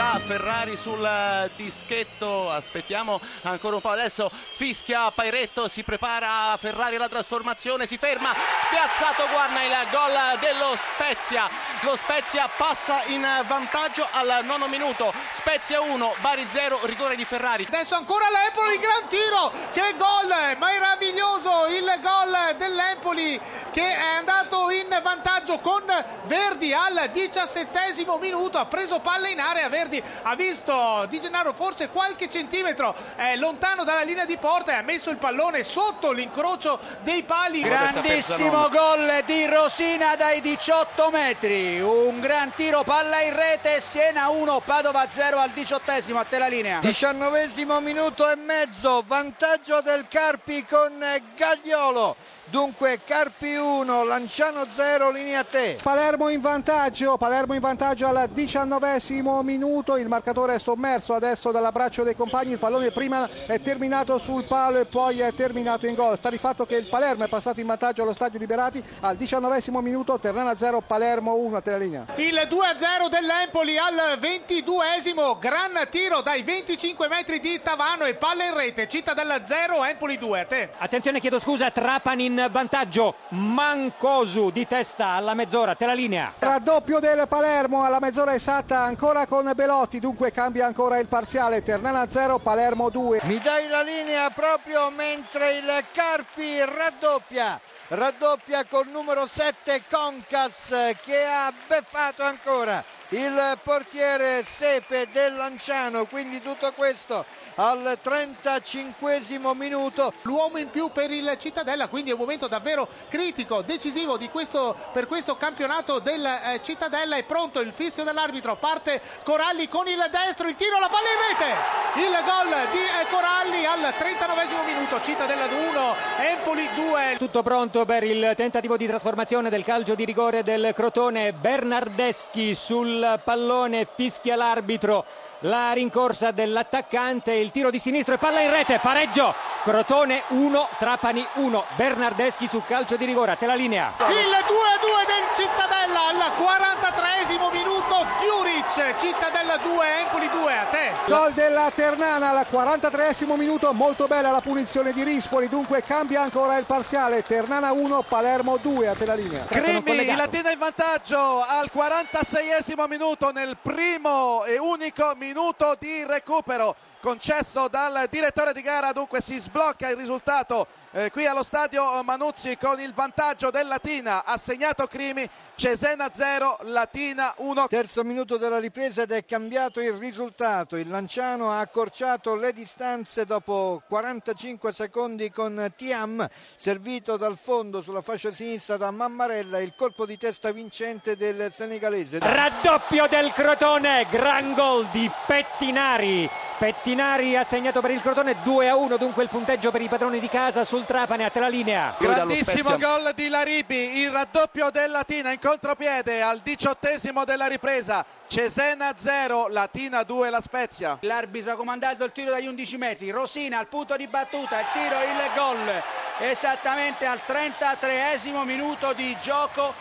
Ferrari sul dischetto, aspettiamo ancora un po', adesso. Fischia Pairetto, si prepara Ferrari alla trasformazione, si ferma, spiazzato guarda il gol dello Spezia, lo Spezia passa in vantaggio al nono minuto, Spezia 1, Bari 0, rigore di Ferrari. Adesso ancora l'Empoli, gran tiro, che gol, meraviglioso il gol dell'Empoli che è andato in vantaggio con Verdi al diciassettesimo minuto, ha preso palla in area, Verdi ha visto Di Gennaro forse qualche centimetro eh, lontano dalla linea di porta e ha messo il pallone sotto l'incrocio dei pali. Grandissimo gol di Rosina dai 18 metri, un gran tiro, palla in rete, Siena 1, Padova 0 al diciottesimo, a te la linea. Diciannovesimo minuto e mezzo, vantaggio del Carpi con Gagliolo. Dunque Carpi 1, Lanciano 0, linea a te. Palermo in vantaggio, Palermo in vantaggio al diciannovesimo minuto, il marcatore è sommerso adesso dall'abbraccio dei compagni, il pallone prima è terminato sul palo e poi è terminato in gol. Sta di fatto che il Palermo è passato in vantaggio allo stadio Liberati al diciannovesimo minuto, Ternana 0, Palermo 1 a te la linea. Il 2-0 dell'Empoli al ventiduesimo, gran tiro dai 25 metri di Tavano e palla in rete, Cittadella 0, Empoli 2 a te. Attenzione, chiedo scusa, Trapani in vantaggio, Mancosu di testa alla mezz'ora, te la linea. Raddoppio del Palermo alla mezz'ora esatta ancora con Belotti, dunque cambia ancora il parziale, Ternana 0, Palermo 2. Mi dai la linea proprio mentre il Carpi raddoppia. Raddoppia col numero 7 Concas che ha beffato ancora il portiere Sepe del Lanciano, quindi tutto questo al 35 minuto. L'uomo in più per il Cittadella, quindi è un momento davvero critico, decisivo di questo, per questo campionato del eh, Cittadella. È pronto il fischio dell'arbitro, parte Coralli con il destro, il tiro, la palla in rete. Il gol di eh, Coralli al 39 minuto, Cittadella 1, Empoli 2. Tutto pronto per il tentativo di trasformazione del calcio di rigore del Crotone. Bernardeschi sul pallone, fischia l'arbitro. La rincorsa dell'attaccante, il tiro di sinistro e palla in rete, pareggio. Crotone 1, Trapani 1. Bernardeschi su calcio di rigore, a te la linea. Il 2-2 del Cittadella al 43 minuto, Diuric, Cittadella 2, Empoli 2, a te. Gol della Ternana al 43 minuto, molto bella la punizione di Rispoli, dunque cambia ancora il parziale, Ternana 1, Palermo 2, a te la linea. Crimi, il Latina in vantaggio al 46 minuto nel primo e unico minuto di recupero concesso dal direttore di gara. Dunque si sblocca il risultato eh, qui allo stadio Manuzzi con il vantaggio del Latina. Ha segnato Crimi Cesena 0 Latina 1 terzo minuto della ripresa ed è cambiato il risultato. Il Lanciano ha accorciato le distanze dopo 45 secondi con Tiam servito dal fondo sulla fascia sinistra da Mammarella il colpo di testa vincente del senegalese. Raddoppio del Crotone gran gol di Pettinari. Pettinari ha segnato per il Crotone 2 a 1 dunque il punteggio per i padroni di casa sul Trapane a te la linea. Grandissimo gol di Laribi il raddoppio del Latina in contropiede al diciottesimo della ripresa. Cesena 0 Latina 2 la Spezia. L'arbitro ha comandato il tiro dagli 11 metri. Rosina al punto di battuta il tiro il gol. Esattamente al 33 minuto di gioco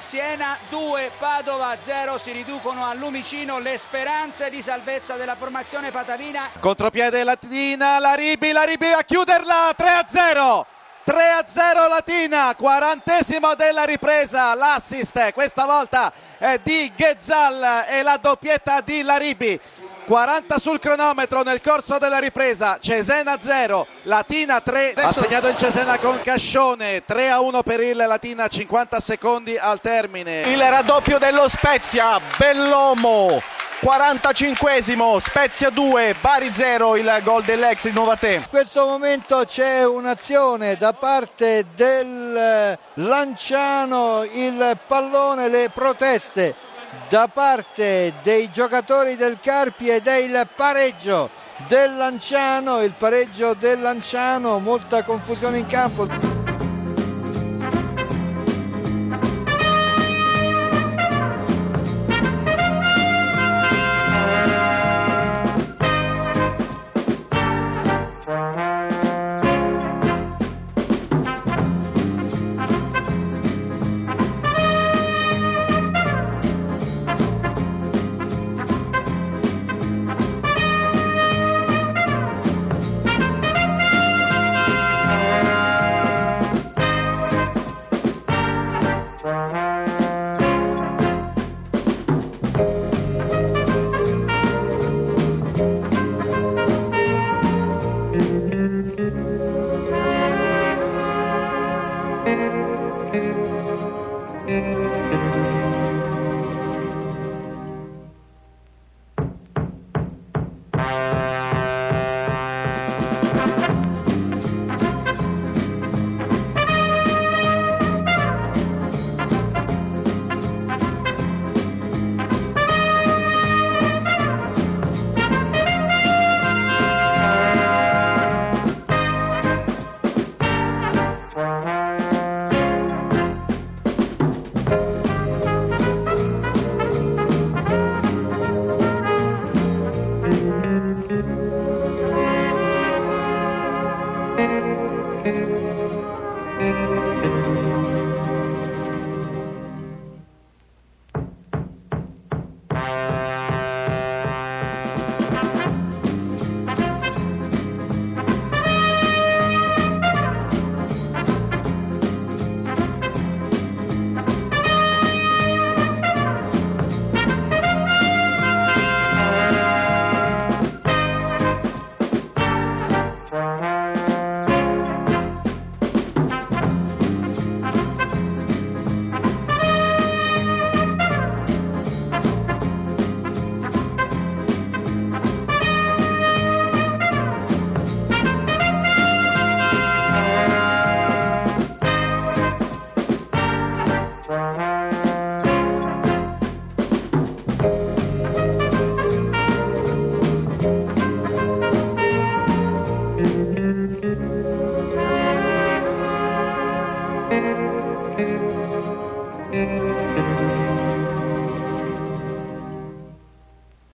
Siena 2, Padova 0 si riducono a Lumicino le speranze di salvezza della formazione patavina. Contropiede Latina, Laribi, Laribi a chiuderla 3 a 0. 3 a 0 Latina, quarantesimo della ripresa, l'assist questa volta è di Ghezzal e la doppietta di Laribi. 40 sul cronometro nel corso della ripresa, Cesena 0, Latina 3, ha segnato il Cesena con Cascione, 3 a 1 per il Latina, 50 secondi al termine. Il raddoppio dello Spezia, Bellomo 45esimo, Spezia 2, Bari 0, il gol dell'ex di Novate. In questo momento c'è un'azione da parte del Lanciano, il pallone, le proteste da parte dei giocatori del Carpi ed è il pareggio del Lanciano, il pareggio del Lanciano, molta confusione in campo. thank you